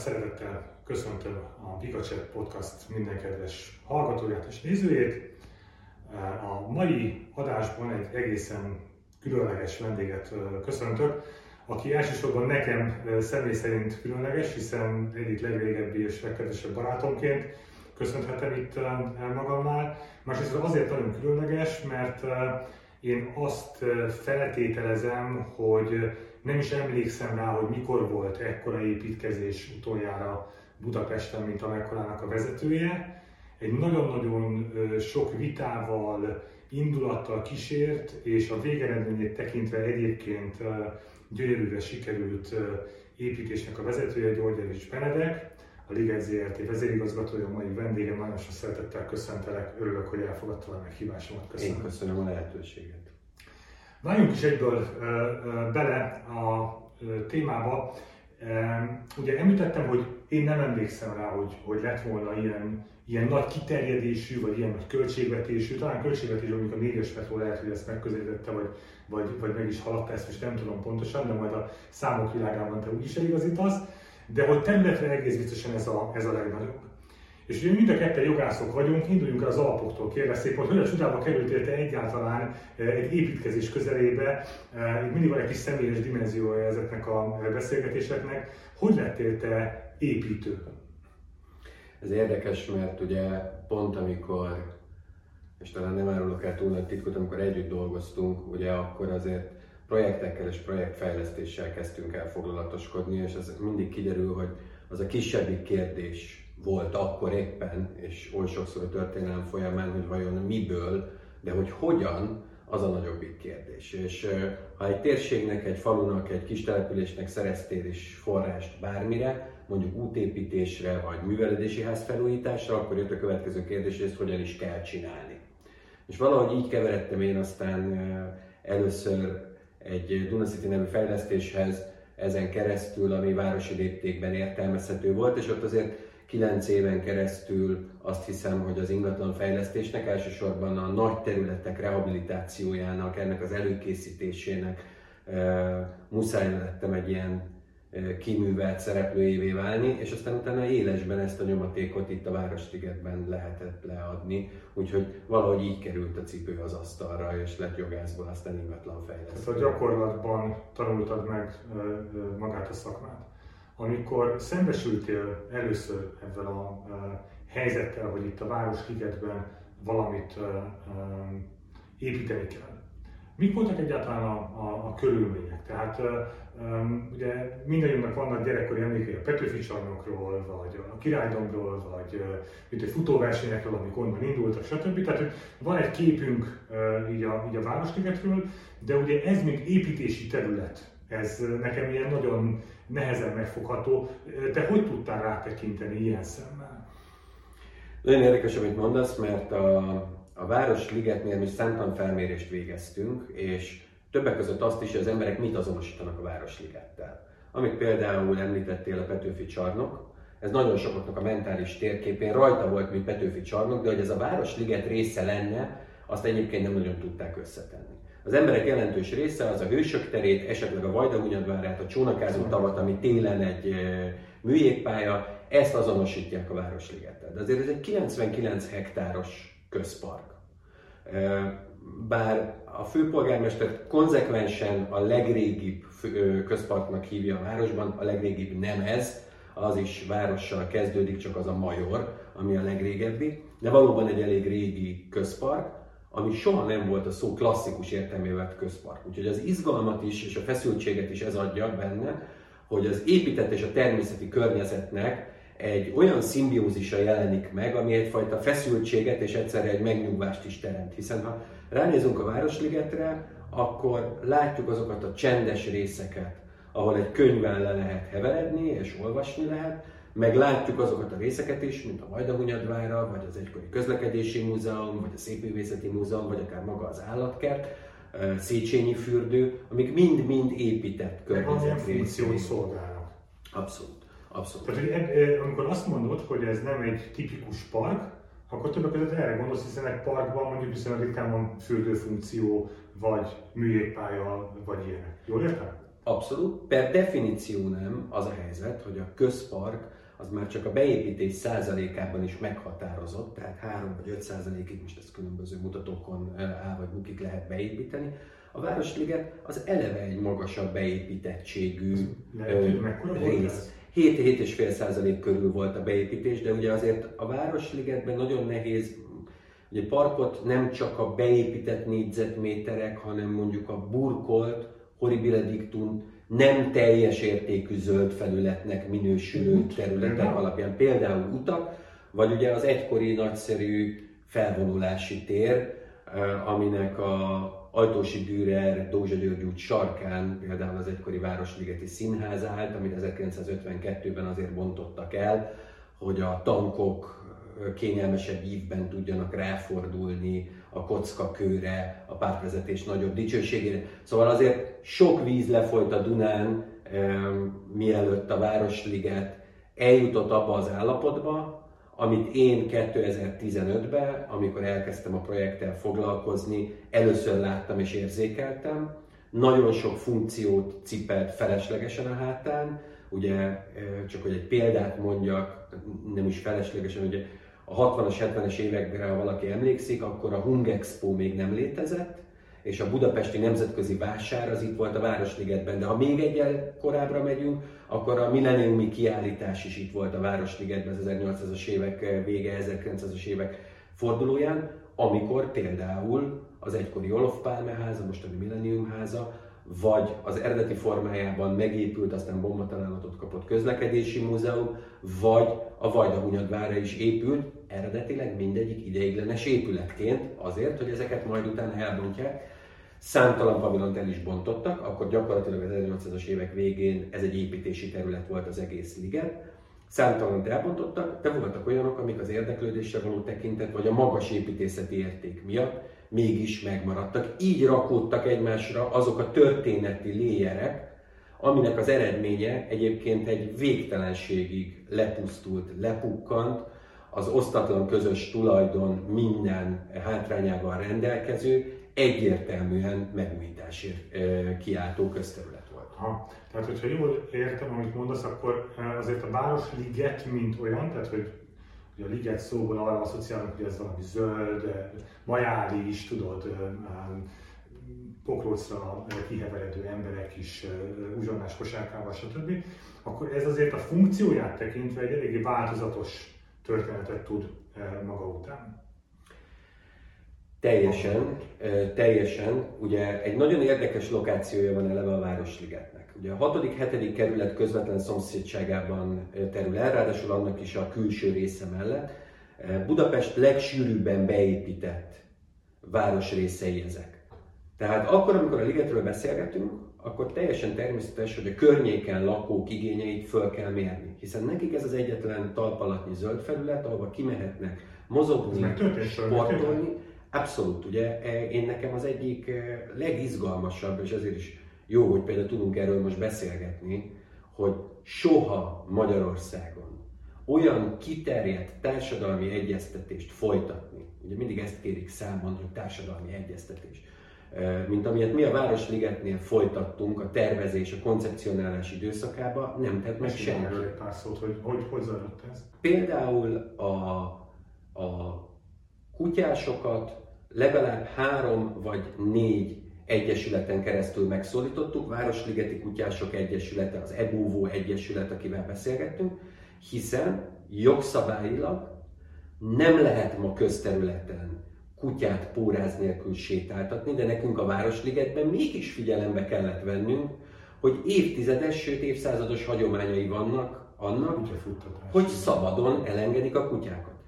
szeretettel köszöntöm a Vikacset Podcast minden kedves hallgatóját és nézőjét. A mai adásban egy egészen különleges vendéget köszöntök, aki elsősorban nekem személy szerint különleges, hiszen egyik legrégebbi és legkedvesebb barátomként köszönhetem itt magamnál. Másrészt azért nagyon különleges, mert én azt feltételezem, hogy nem is emlékszem rá, hogy mikor volt ekkora építkezés utoljára Budapesten, mint amekkorának a vezetője. Egy nagyon-nagyon sok vitával, indulattal kísért, és a végeredményét tekintve egyébként gyönyörűre sikerült építésnek a vezetője, György Javics Benedek, a Liget ZRT vezérigazgatója, mai vendégem, nagyon sok szeretettel köszöntelek, örülök, hogy elfogadtál a meghívásomat. Köszönöm. Én köszönöm a lehetőséget. Váljunk is egyből bele a témába. Ugye említettem, hogy én nem emlékszem rá, hogy, hogy lett volna ilyen, ilyen nagy kiterjedésű, vagy ilyen nagy költségvetésű, talán költségvetésű, amikor a négyes metró lehet, hogy ezt megközelítette, vagy, vagy, vagy meg is haladta ezt, most nem tudom pontosan, de majd a számok világában te úgyis eligazítasz, de hogy területre egész biztosan ez a, ez a legnagyobb. És ugye mind a ketten jogászok vagyunk, induljunk el az alapoktól, kérlek szépen, hogy hogyan csodába kerültél te egyáltalán eh, egy építkezés közelébe, eh, mindig van egy kis személyes dimenziója ezeknek a beszélgetéseknek, hogy lettél te építő? Ez érdekes, mert ugye pont amikor, és talán nem árulok el túl nagy titkot, amikor együtt dolgoztunk, ugye akkor azért projektekkel és projektfejlesztéssel kezdtünk el foglalatoskodni, és ez mindig kiderül, hogy az a kisebbik kérdés volt akkor éppen, és oly sokszor a történelem folyamán, hogy vajon miből, de hogy hogyan, az a nagyobbik kérdés. És ha egy térségnek, egy falunak, egy kis településnek szereztél is forrást bármire, mondjuk útépítésre vagy művelődési ház felújításra, akkor jött a következő kérdés, hogy ezt hogyan is kell csinálni. És valahogy így keveredtem én aztán először egy Dunacity nevű fejlesztéshez ezen keresztül, ami városi léptékben értelmezhető volt, és ott azért 9 éven keresztül azt hiszem, hogy az ingatlan fejlesztésnek, elsősorban a nagy területek rehabilitációjának, ennek az előkészítésének muszáj lettem egy ilyen kiművelt szereplőjévé válni, és aztán utána élesben ezt a nyomatékot itt a Városligetben lehetett leadni, úgyhogy valahogy így került a cipő az asztalra, és lett jogászból aztán ingatlan fejlesztés. Tehát a gyakorlatban tanultad meg magát a szakmát amikor szembesültél először ezzel a helyzettel, hogy itt a Városligetben valamit építeni kell. Mik voltak egyáltalán a, a, a körülmények? Tehát um, ugye mindannyiunknak vannak gyerekkori emlékei a Petőfi csarnokról, vagy a Királydomról, vagy uh, egy futóversenyekről, amik onnan indultak, stb. Tehát van egy képünk így, a, így a Városligetről, de ugye ez még építési terület. Ez nekem ilyen nagyon nehezen megfogható. Te hogy tudtál rátekinteni ilyen szemmel? Nagyon érdekes, amit mondasz, mert a, a Városligetnél mi számtalan felmérést végeztünk, és többek között azt is, hogy az emberek mit azonosítanak a Városligettel. Amit például említettél a Petőfi csarnok, ez nagyon sokaknak a mentális térképén rajta volt, mint Petőfi csarnok, de hogy ez a Városliget része lenne, azt egyébként nem nagyon tudták összetenni. Az emberek jelentős része az a hősök terét, esetleg a Vajdahunyadvárát, a csónakázó tavat, ami télen egy műjégpálya, ezt azonosítják a Városligettel. De azért ez egy 99 hektáros közpark. Bár a főpolgármester konzekvensen a legrégibb közparknak hívja a városban, a legrégibb nem ez, az is várossal kezdődik, csak az a Major, ami a legrégebbi, de valóban egy elég régi közpark, ami soha nem volt a szó klasszikus értelmével közpark. Úgyhogy az izgalmat is és a feszültséget is ez adja benne, hogy az épített és a természeti környezetnek egy olyan szimbiózisa jelenik meg, ami egyfajta feszültséget és egyszerre egy megnyugvást is teremt. Hiszen ha ránézünk a Városligetre, akkor látjuk azokat a csendes részeket, ahol egy könyvvel le lehet heveredni és olvasni lehet, meg látjuk azokat a részeket is, mint a Vajdahunyadvára, vagy az egykori közlekedési múzeum, vagy a szépművészeti múzeum, vagy akár maga az állatkert, Széchenyi fürdő, amik mind-mind épített környezet funkciót szolgálnak. Abszolút. Abszolút. Tehát, hogy eb, amikor azt mondod, hogy ez nem egy tipikus park, akkor többek között erre gondolsz, hiszen egy parkban mondjuk viszonylag ritkán van fürdőfunkció, vagy műjégpálya, vagy ilyenek. Jól értem? Abszolút. Per definíció nem az a helyzet, hogy a közpark az már csak a beépítés százalékában is meghatározott, tehát 3 vagy 5 százalékig, most ezt különböző mutatókon áll vagy bukik lehet beépíteni. A Városliget az eleve egy magasabb beépítettségű rész. 7-7,5 százalék körül volt a beépítés, de ugye azért a Városligetben nagyon nehéz Ugye parkot nem csak a beépített négyzetméterek, hanem mondjuk a burkolt, horribile dictum, nem teljes értékű zöld felületnek minősülő területek alapján, például utak, vagy ugye az egykori nagyszerű felvonulási tér, eh, aminek a Ajtósi Dürer, Dózsa György út sarkán például az egykori Városligeti Színház állt, amit 1952-ben azért bontottak el, hogy a tankok kényelmesebb ívben tudjanak ráfordulni a kocka kőre, a pártvezetés nagyobb dicsőségére. Szóval azért sok víz lefolyt a Dunán, mielőtt a Városliget eljutott abba az állapotba, amit én 2015-ben, amikor elkezdtem a projekttel foglalkozni, először láttam és érzékeltem. Nagyon sok funkciót cipelt feleslegesen a hátán, ugye csak hogy egy példát mondjak, nem is feleslegesen, ugye a 60-as, 70-es évekre, ha valaki emlékszik, akkor a Hung Expo még nem létezett, és a budapesti nemzetközi vásár az itt volt a Városligetben, de ha még egyel korábbra megyünk, akkor a milleniumi kiállítás is itt volt a Városligetben az 1800-as évek vége, 1900-as évek fordulóján, amikor például az egykori Olof Pálme háza, mostani Millennium háza, vagy az eredeti formájában megépült, aztán bombatalálatot kapott közlekedési múzeum, vagy a Vajdahunyadvára is épült, eredetileg mindegyik ideiglenes épületként, azért, hogy ezeket majd utána elbontják. Számtalan pavilont el is bontottak, akkor gyakorlatilag az 1800-as évek végén ez egy építési terület volt az egész liget. Számtalan elbontottak, de voltak olyanok, amik az érdeklődésre való tekintet, vagy a magas építészeti érték miatt mégis megmaradtak. Így rakódtak egymásra azok a történeti léjerek, aminek az eredménye egyébként egy végtelenségig lepusztult, lepukkant, az osztatlan közös tulajdon minden hátrányával rendelkező, egyértelműen megújításért kiáltó közterület volt. Ha, tehát, hogyha jól értem, amit mondasz, akkor azért a Városliget, mint olyan, tehát hogy a liget szóból arra asszociálunk, hogy ez valami zöld, majális, tudod, pokrócra kiheveredő emberek is uzsonnás kosárkával, stb., akkor ez azért a funkcióját tekintve egy eléggé változatos történetet tud maga után. Teljesen, teljesen. Ugye egy nagyon érdekes lokációja van eleve a Városligetnek. Ugye a 6.-7. kerület közvetlen szomszédságában terül el, ráadásul annak is a külső része mellett. Budapest legsűrűbben beépített városrészei ezek. Tehát akkor, amikor a ligetről beszélgetünk, akkor teljesen természetes, hogy a környéken lakók igényeit föl kell mérni. Hiszen nekik ez az egyetlen talpalatnyi zöld felület, ahova kimehetnek mozogni, sportolni. Abszolút, ugye én nekem az egyik eh, legizgalmasabb, és ezért is jó, hogy például tudunk erről most beszélgetni, hogy soha Magyarországon olyan kiterjedt társadalmi egyeztetést folytatni, ugye mindig ezt kérik számon, hogy társadalmi egyeztetés, mint amilyet mi a Városligetnél folytattunk a tervezés, a koncepcionálás időszakában, nem tett meg senki. pár szót, hogy hogy, zajlott ez? Például a, a kutyásokat legalább három vagy négy egyesületen keresztül megszólítottuk, Városligeti Kutyások Egyesülete, az EBUVO Egyesület, akivel beszélgettünk, hiszen jogszabályilag nem lehet ma közterületen kutyát póráz nélkül sétáltatni, de nekünk a Városligetben mégis figyelembe kellett vennünk, hogy évtizedes, sőt évszázados hagyományai vannak annak, hogy szabadon elengedik a kutyákat.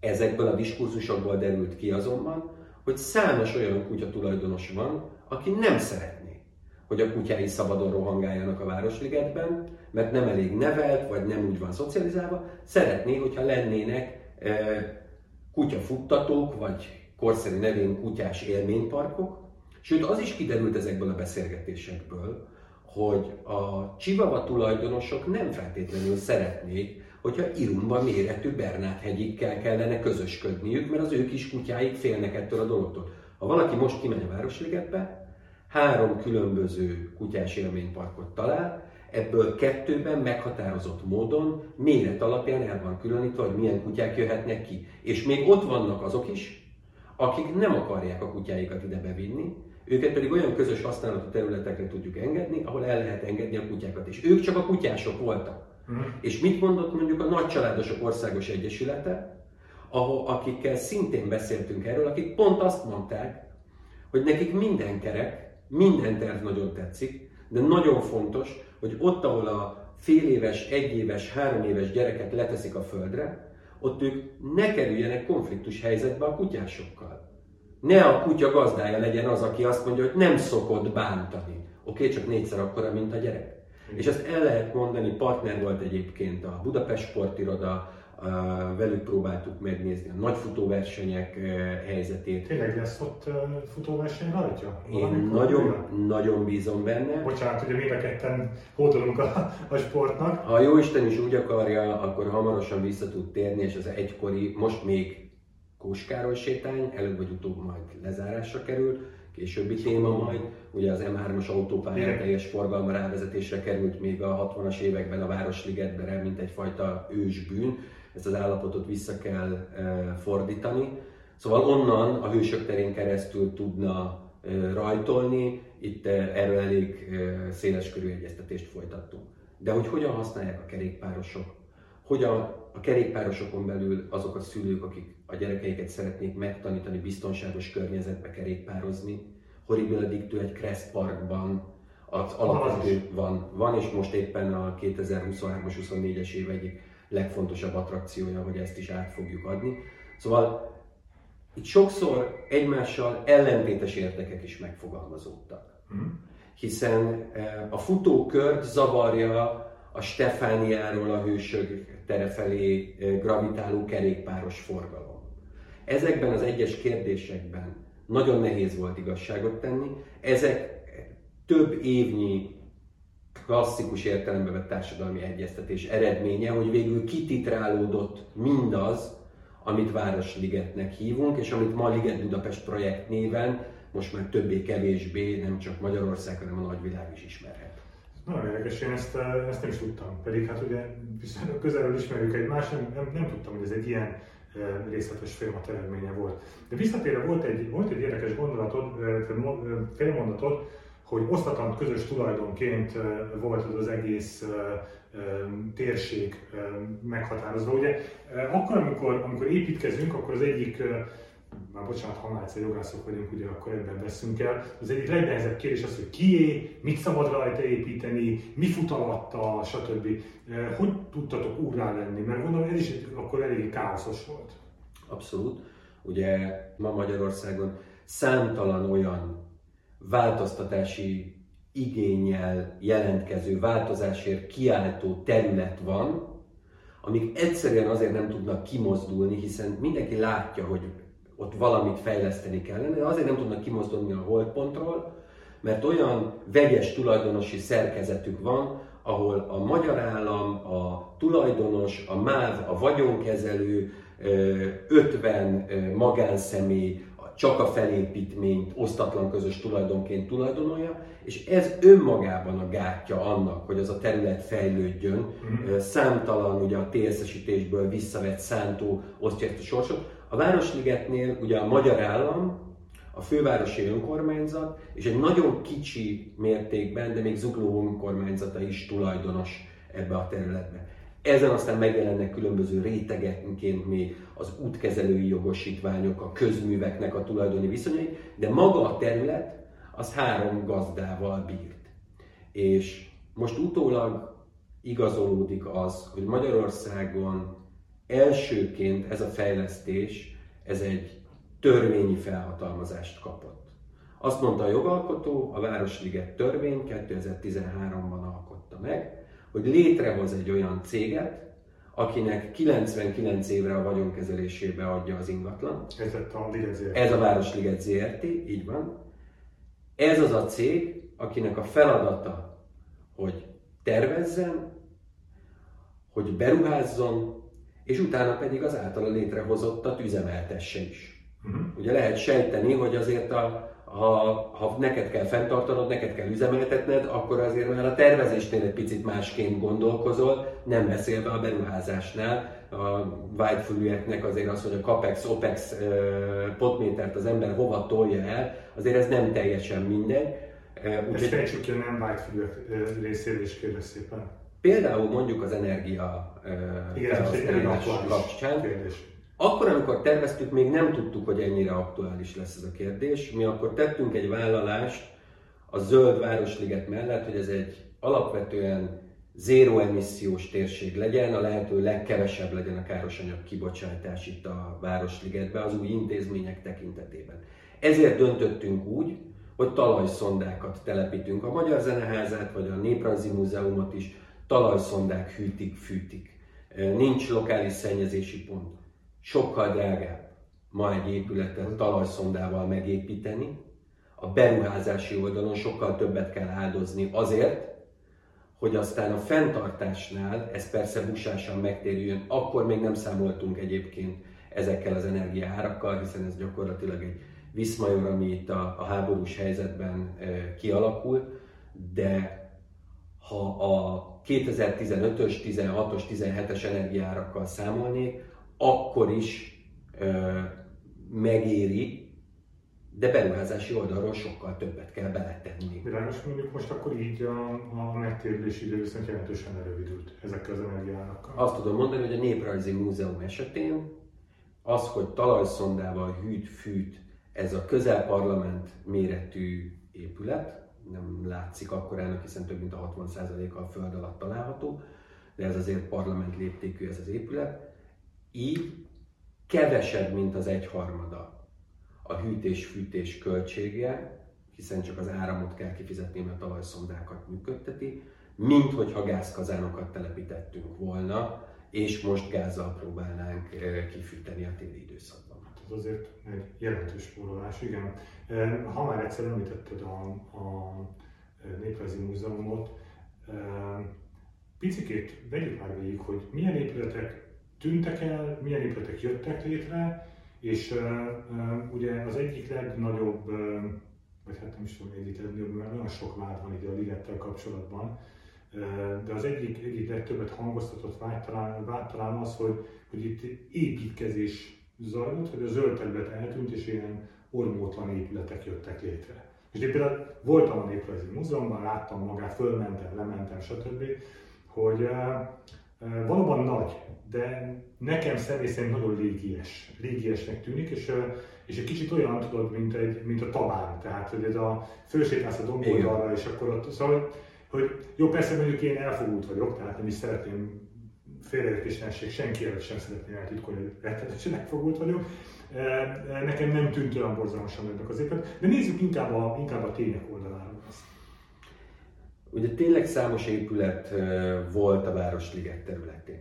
Ezekből a diskurzusokból derült ki azonban, hogy számos olyan kutya tulajdonos van, aki nem szeretné, hogy a kutyái szabadon rohangáljanak a Városligetben, mert nem elég nevelt, vagy nem úgy van szocializálva, szeretné, hogyha lennének e, kutyafuttatók, vagy korszerű nevén kutyás élményparkok, sőt az is kiderült ezekből a beszélgetésekből, hogy a csivava tulajdonosok nem feltétlenül szeretnék, hogyha Irumba méretű Bernát hegyikkel kellene közösködniük, mert az ő kis kutyáik félnek ettől a dologtól. Ha valaki most kimegy a Városligetbe, három különböző kutyás élményparkot talál, ebből kettőben meghatározott módon méret alapján el van különítve, hogy milyen kutyák jöhetnek ki. És még ott vannak azok is, akik nem akarják a kutyáikat ide bevinni, őket pedig olyan közös használatú területekre tudjuk engedni, ahol el lehet engedni a kutyákat. És ők csak a kutyások voltak. Mm. És mit mondott mondjuk a Nagycsaládosok Országos Egyesülete, ahol, akikkel szintén beszéltünk erről, akik pont azt mondták, hogy nekik minden kerek, minden terv nagyon tetszik, de nagyon fontos, hogy ott, ahol a fél éves, egy éves, három éves gyerekek leteszik a földre, ott ők ne kerüljenek konfliktus helyzetbe a kutyásokkal. Ne a kutya gazdája legyen az, aki azt mondja, hogy nem szokott bántani. Oké, okay, csak négyszer akkora, mint a gyerek. És ezt el lehet mondani, partner volt egyébként a Budapest Sportiroda, velük próbáltuk megnézni a nagy futóversenyek helyzetét. Tényleg lesz ott futóverseny rajta? Én nagyon, nagyon bízom benne. Bocsánat, ugye mind a ketten hódolunk a, a sportnak. Ha jó Isten is úgy akarja, akkor hamarosan vissza tud térni, és az egykori, most még Kóskároly sétány, előbb vagy utóbb majd lezárásra kerül, későbbi téma majd. Ugye az M3-as autópálya teljes forgalma rávezetésre került még a 60-as években a Városligetbe, mint egyfajta ősbűn ezt az állapotot vissza kell e, fordítani. Szóval onnan a hősök terén keresztül tudna e, rajtolni, itt e, erről elég széles körű egyeztetést folytattunk. De hogy hogyan használják a kerékpárosok, hogyan a kerékpárosokon belül azok a szülők, akik a gyerekeiket szeretnék megtanítani biztonságos környezetbe kerékpározni, Horrible Addictő egy Kressz Parkban, az alapvető van, van, és most éppen a 2023-as 24-es év egyik legfontosabb attrakciója, hogy ezt is át fogjuk adni. Szóval itt sokszor egymással ellentétes érdekek is megfogalmazódtak. Hmm. Hiszen eh, a futókört zavarja a Stefániáról a hősök tere felé eh, gravitáló kerékpáros forgalom. Ezekben az egyes kérdésekben nagyon nehéz volt igazságot tenni. Ezek több évnyi klasszikus értelembe vett társadalmi egyeztetés eredménye, hogy végül kititrálódott mindaz, amit Városligetnek hívunk, és amit ma Liget Budapest projekt néven most már többé-kevésbé nem csak Magyarország, hanem a nagyvilág is ismerhet. Nagyon érdekes, én ezt, eh, ezt nem is tudtam. Pedig hát ugye viszonylag közelről ismerjük egymást, nem, nem, nem tudtam, hogy ez egy ilyen részletes folyamat eredménye volt. De visszatérve volt egy, volt egy érdekes gondolatod, félmondatod, hogy osztatlan közös tulajdonként volt az az egész térség meghatározva. Ugye akkor, amikor, amikor építkezünk, akkor az egyik már bocsánat, ha már egyszer jogászok vagyunk, ugye akkor ebben veszünk el. Az egyik legnehezebb kérdés az, hogy kié, mit szabad rajta építeni, mi fut alatta, stb. Hogy tudtatok úrrá lenni? Mert gondolom ez is akkor elég káoszos volt. Abszolút. Ugye ma Magyarországon számtalan olyan változtatási igényel jelentkező változásért kiáltó terület van, amik egyszerűen azért nem tudnak kimozdulni, hiszen mindenki látja, hogy ott valamit fejleszteni kellene, de azért nem tudnak kimozdulni a holdpontról, mert olyan vegyes tulajdonosi szerkezetük van, ahol a magyar állam, a tulajdonos, a MÁV, a vagyonkezelő, 50 magánszemély, csak a felépítményt osztatlan közös tulajdonként tulajdonolja, és ez önmagában a gátja annak, hogy az a terület fejlődjön. Mm. Számtalan ugye a TSZ-esítésből visszavett szántó osztja ezt a sorsot. A Városligetnél ugye a magyar állam, a fővárosi önkormányzat, és egy nagyon kicsi mértékben, de még zugló önkormányzata is tulajdonos ebbe a területbe. Ezen aztán megjelennek különböző rétegekként még az útkezelői jogosítványok, a közműveknek a tulajdoni viszonyai, de maga a terület az három gazdával bírt. És most utólag igazolódik az, hogy Magyarországon elsőként ez a fejlesztés, ez egy törvényi felhatalmazást kapott. Azt mondta a jogalkotó, a Városliget törvény 2013-ban alkotta meg, hogy létrehoz egy olyan céget, akinek 99 évre a vagyonkezelésébe adja az ingatlan. Ez a Liget ZRT. Ez a Városliget ZRT, így van. Ez az a cég, akinek a feladata, hogy tervezzen, hogy beruházzon, és utána pedig az általa létrehozottat üzemeltesse is. Uh-huh. Ugye lehet sejteni, hogy azért a, ha, ha neked kell fenntartanod, neked kell üzemeltetned, akkor azért már a tervezésnél egy picit másként gondolkozol, nem beszélve a beruházásnál. A vágyfülűeknek azért az, hogy a CAPEX, OPEX potmétert az ember hova tolja el, azért ez nem teljesen mindegy. Úgy, Ezt fejtsük ki a nem vágyfülűek részéről is kérlek szépen. Például mondjuk az energia Igen, felhasználás kapcsán. Kérdés akkor, amikor terveztük, még nem tudtuk, hogy ennyire aktuális lesz ez a kérdés. Mi akkor tettünk egy vállalást a zöld városliget mellett, hogy ez egy alapvetően zéró emissziós térség legyen, a lehető legkevesebb legyen a károsanyag kibocsátás itt a Városligetben az új intézmények tekintetében. Ezért döntöttünk úgy, hogy talajszondákat telepítünk. A Magyar Zeneházát vagy a Néprajzi Múzeumot is talajszondák hűtik, fűtik. Nincs lokális szennyezési pont. Sokkal drágább ma egy épületet talajszondával megépíteni, a beruházási oldalon sokkal többet kell áldozni azért, hogy aztán a fenntartásnál ez persze busásan megtérüljön, akkor még nem számoltunk egyébként ezekkel az energiaárakkal, hiszen ez gyakorlatilag egy viszmajor, ami itt a, a háborús helyzetben e, kialakul, de ha a 2015-ös, 16-os, 17-es energiárakkal számolnék, akkor is ö, megéri, de beruházási oldalról sokkal többet kell beletenni. Világos mondjuk most akkor így a, a megtérülési idő viszont jelentősen erővidült ezekkel az energiárakkal. Azt tudom mondani, hogy a Néprajzi Múzeum esetén az, hogy talajszondával hűt, fűt ez a közelparlament méretű épület, nem látszik akkorának, hiszen több mint a 60%-a a föld alatt található, de ez azért parlament léptékű ez az épület, így kevesebb, mint az egyharmada a hűtés-fűtés költsége, hiszen csak az áramot kell kifizetni, mert a talajszondákat működteti, mint hogyha gázkazánokat telepítettünk volna, és most gázzal próbálnánk eh, kifűteni a téli időszakban. Hát ez azért egy jelentős spórolás, igen. Eh, ha már egyszer említetted a, a Néprajzi Múzeumot, eh, picikét vegyük már végig, hogy milyen épületek tűntek el, milyen épületek jöttek létre, és ugye az egyik legnagyobb, vagy hát nem is tudom, egyik legnagyobb, mert nagyon sok vád van ide a ligettel kapcsolatban, de az egyik, egyik legtöbbet hangoztatott vád talán, vád talán az, hogy, hogy itt építkezés zajlott, hogy a zöld terület eltűnt, és ilyen ormótlan épületek jöttek létre. És én például voltam a Néprajzi Múzeumban, láttam magát, fölmentem, lementem, stb., hogy uh, valóban nagy, de nekem személy szerint nagyon légies, légiesnek tűnik, és, és egy kicsit olyan tudod, mint, egy, mint a tabán, tehát hogy ez a fősétálsz a domboldalra, és akkor ott, szóval, hogy jó, persze mondjuk én elfogult vagyok, tehát nem is szeretném félreértésnesség senki előtt sem szeretném eltitkolni, hogy rettenetesen elfogult vagyok. Nekem nem tűnt olyan borzalmasan ennek az épület, de nézzük inkább a, inkább a tények oldaláról azt. Ugye tényleg számos épület volt a Városliget területén.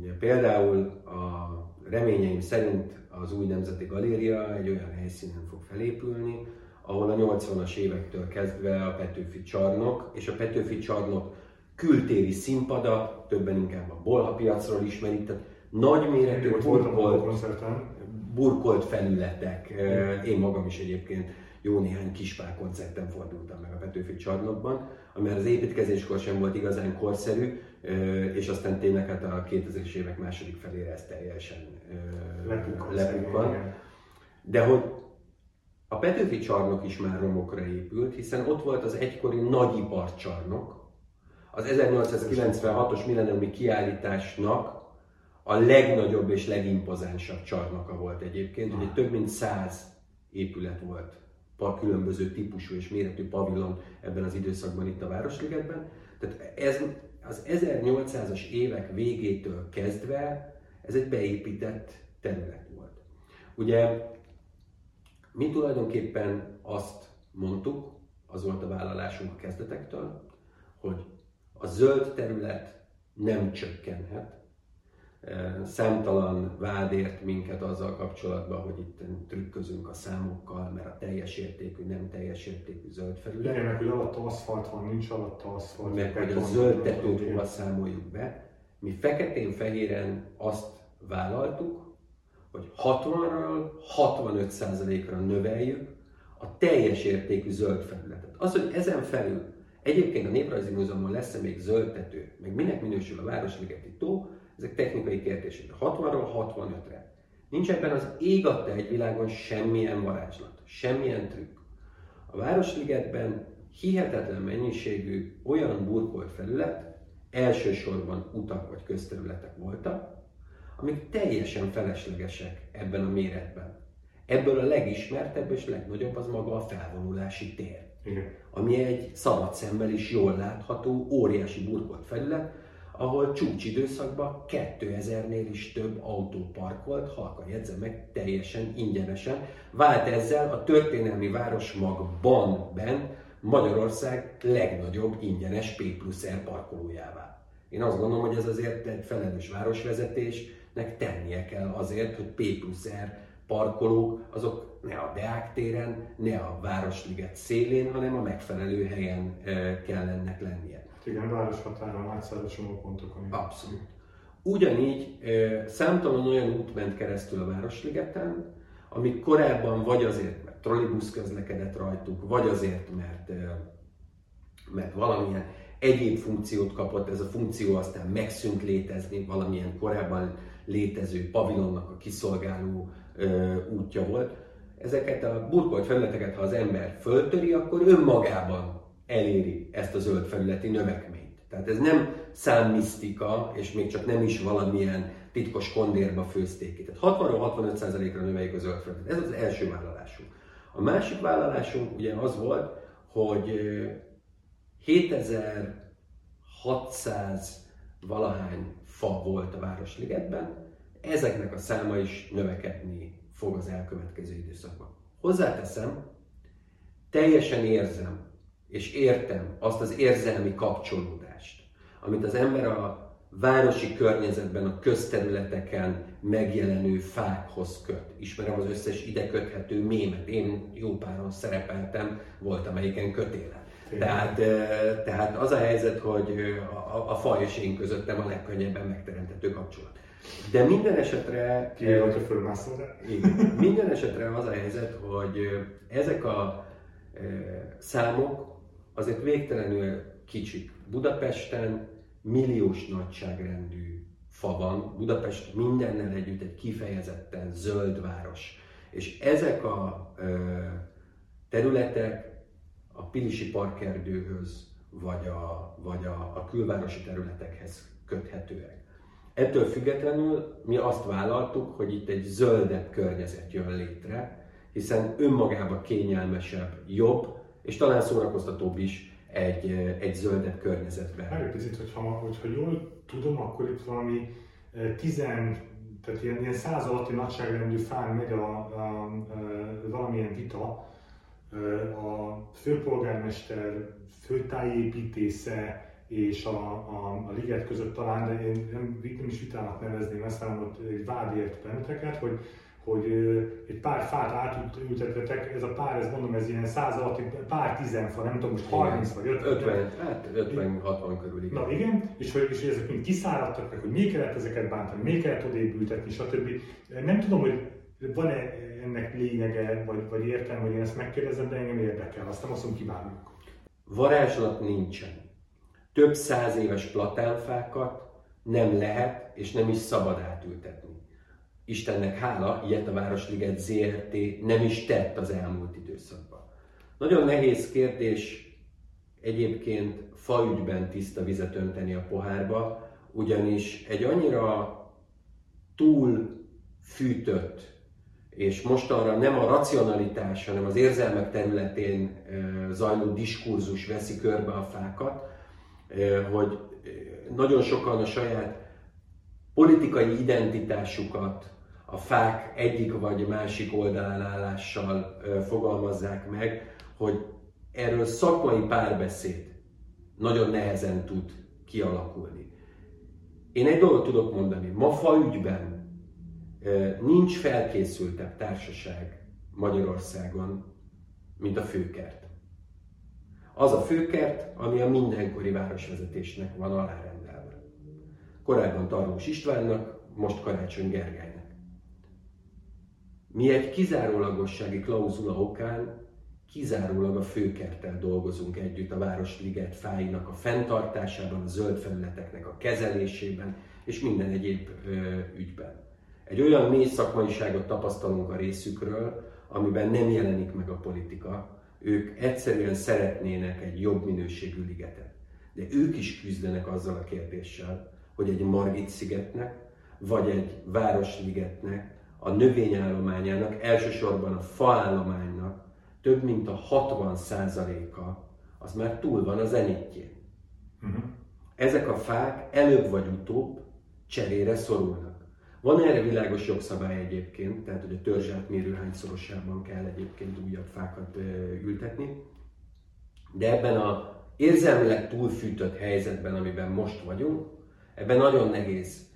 Ugye például a reményeim szerint az új Nemzeti Galéria egy olyan helyszínen fog felépülni, ahol a 80-as évektől kezdve a Petőfi csarnok és a Petőfi csarnok kültéri színpada, többen inkább a Bolha piacról ismerik, tehát nagyméretű burkolt, burkolt felületek. Én magam is egyébként jó néhány kispál koncerten fordultam meg a Petőfi csarnokban, ami az építkezéskor sem volt igazán korszerű, és aztán tényleg hát a 2000-es évek második felére ez teljesen lepukkan. De hogy a Petőfi csarnok is már romokra épült, hiszen ott volt az egykori nagyiparcsarnok, az 1896-os millenniumi kiállításnak a legnagyobb és legimpozánsabb csarnoka volt egyébként, ugye több mint száz épület volt különböző típusú és méretű pavilon ebben az időszakban itt a Városligetben. Tehát ez az 1800-as évek végétől kezdve ez egy beépített terület volt. Ugye mi tulajdonképpen azt mondtuk, az volt a vállalásunk a kezdetektől, hogy a zöld terület nem csökkenhet, Számtalan vád ért minket azzal kapcsolatban, hogy itt trükközünk a számokkal, mert a teljes értékű, nem teljes értékű zöld felület. Igen, meg hogy alatta aszfalt van, nincs alatta aszfalt. Meg hogy a zöld tetőt hova számoljuk be. Mi feketén-fehéren azt vállaltuk, hogy 60-ról 65%-ra növeljük a teljes értékű zöld felületet. Az, hogy ezen felül egyébként a Néprajzi Múzeumban lesz-e még zöldtető, meg minek minősül a Városligeti tó, ezek technikai kérdések. 60-ról 65-re. Nincs ebben az ég adta egy világon semmilyen varázslat, semmilyen trükk. A Városligetben hihetetlen mennyiségű olyan burkolt felület, elsősorban utak vagy közterületek voltak, amik teljesen feleslegesek ebben a méretben. Ebből a legismertebb és legnagyobb az maga a felvonulási tér. Igen. Ami egy szabad szemmel is jól látható, óriási burkolt felület, ahol csúcsidőszakban 2000-nél is több autó parkolt, halka jegyzem meg, teljesen ingyenesen. Vált ezzel a történelmi városmagban ben Magyarország legnagyobb ingyenes P plusz R parkolójává. Én azt gondolom, hogy ez azért egy felelős városvezetésnek tennie kell azért, hogy P plusz R parkolók azok ne a Deák téren, ne a Városliget szélén, hanem a megfelelő helyen kell ennek lennie. Igen, városhatáron átszálló pontokon. Abszolút. Ugyanígy számtalan olyan út ment keresztül a Városligeten, amik korábban vagy azért, mert trollibusz közlekedett rajtuk, vagy azért, mert, mert valamilyen egyéb funkciót kapott, ez a funkció aztán megszűnt létezni, valamilyen korábban létező pavilonnak a kiszolgáló útja volt. Ezeket a burkolt felületeket, ha az ember föltöri, akkor önmagában eléri ezt a zöld felületi növekményt. Tehát ez nem számmisztika, és még csak nem is valamilyen titkos kondérba főzték ki. Tehát 60-65%-ra növeljük a zöld felületet. Ez az első vállalásunk. A másik vállalásunk ugye az volt, hogy 7600 valahány fa volt a Városligetben, ezeknek a száma is növekedni fog az elkövetkező időszakban. Hozzáteszem, teljesen érzem és értem azt az érzelmi kapcsolódást, amit az ember a városi környezetben, a közterületeken megjelenő fákhoz köt. Ismerem az összes ide köthető mémet. Én jó páron szerepeltem, volt amelyiken kötélen. Tehát, tehát az a helyzet, hogy a, a fa és én közöttem a legkönnyebben megteremthető kapcsolat. De minden esetre... Kijelölt a fölmászol Minden esetre az a helyzet, hogy ezek a számok azért végtelenül kicsik. Budapesten milliós nagyságrendű fa van. Budapest mindennel együtt egy kifejezetten zöld város. És ezek a területek a Pilisi parkerdőhöz, vagy a, vagy a, a külvárosi területekhez köthetőek. Ettől függetlenül mi azt vállaltuk, hogy itt egy zöldebb környezet jön létre, hiszen önmagában kényelmesebb, jobb, és talán szórakoztatóbb is egy, egy zöldebb környezetben. Picit, hogyha, hogyha jól tudom, akkor itt valami 10, tehát ilyen, ilyen száz alatti nagyságrendű fán megy a, a, a, a valamilyen vita, a főpolgármester főtájépítésze és a, a, a liget között talán, de én nem, nem is vitának nevezném ezt, hanem ott egy vád ért benneteket, hogy, hogy egy pár fát átültettetek, ez a pár, ez mondom, ez ilyen száz alatt, pár tizenfa, nem tudom, most 30 vagy 50. 50, hát 50-60 körül, igen. Na igen, és hogy, és ezek mind kiszáradtak meg, hogy mi kellett ezeket bántani, mi kellett odébb ültetni, stb. Nem tudom, hogy van-e ennek lényege, vagy, vagy értelme, hogy én ezt megkérdezem, de engem érdekel, aztán azt mondom, kívánjuk. Varázslat nincsen. Több száz éves platánfákat nem lehet és nem is szabad átültetni. Istennek hála, ilyet a Városliget ZRT nem is tett az elmúlt időszakban. Nagyon nehéz kérdés egyébként faügyben tiszta vizet önteni a pohárba, ugyanis egy annyira túl fűtött és mostanra nem a racionalitás, hanem az érzelmek területén zajló diskurzus veszi körbe a fákat, hogy nagyon sokan a saját politikai identitásukat a fák egyik vagy másik oldalán állással fogalmazzák meg, hogy erről szakmai párbeszéd nagyon nehezen tud kialakulni. Én egy dolgot tudok mondani, ma faügyben nincs felkészültebb társaság Magyarországon, mint a főkert. Az a főkert, ami a mindenkori városvezetésnek van alárendelve. Korábban Tarlós Istvánnak, most Karácsony Gergelynek. Mi egy kizárólagossági klauzula okán kizárólag a főkerttel dolgozunk együtt a Városliget fáinak a fenntartásában, a zöld felületeknek a kezelésében és minden egyéb ö, ügyben. Egy olyan mély szakmaiságot tapasztalunk a részükről, amiben nem jelenik meg a politika. Ők egyszerűen szeretnének egy jobb minőségű ligetet. De ők is küzdenek azzal a kérdéssel, hogy egy Margit szigetnek, vagy egy Városligetnek, a növényállományának, elsősorban a faállománynak több mint a 60%-a az már túl van a zenitjén. Uh-huh. Ezek a fák előbb vagy utóbb cserére szorulnak. Van erre világos jogszabály egyébként, tehát hogy a törzsát mérőhányszorosában kell egyébként újabb fákat ültetni. De ebben a érzelmileg túlfűtött helyzetben, amiben most vagyunk, ebben nagyon nehéz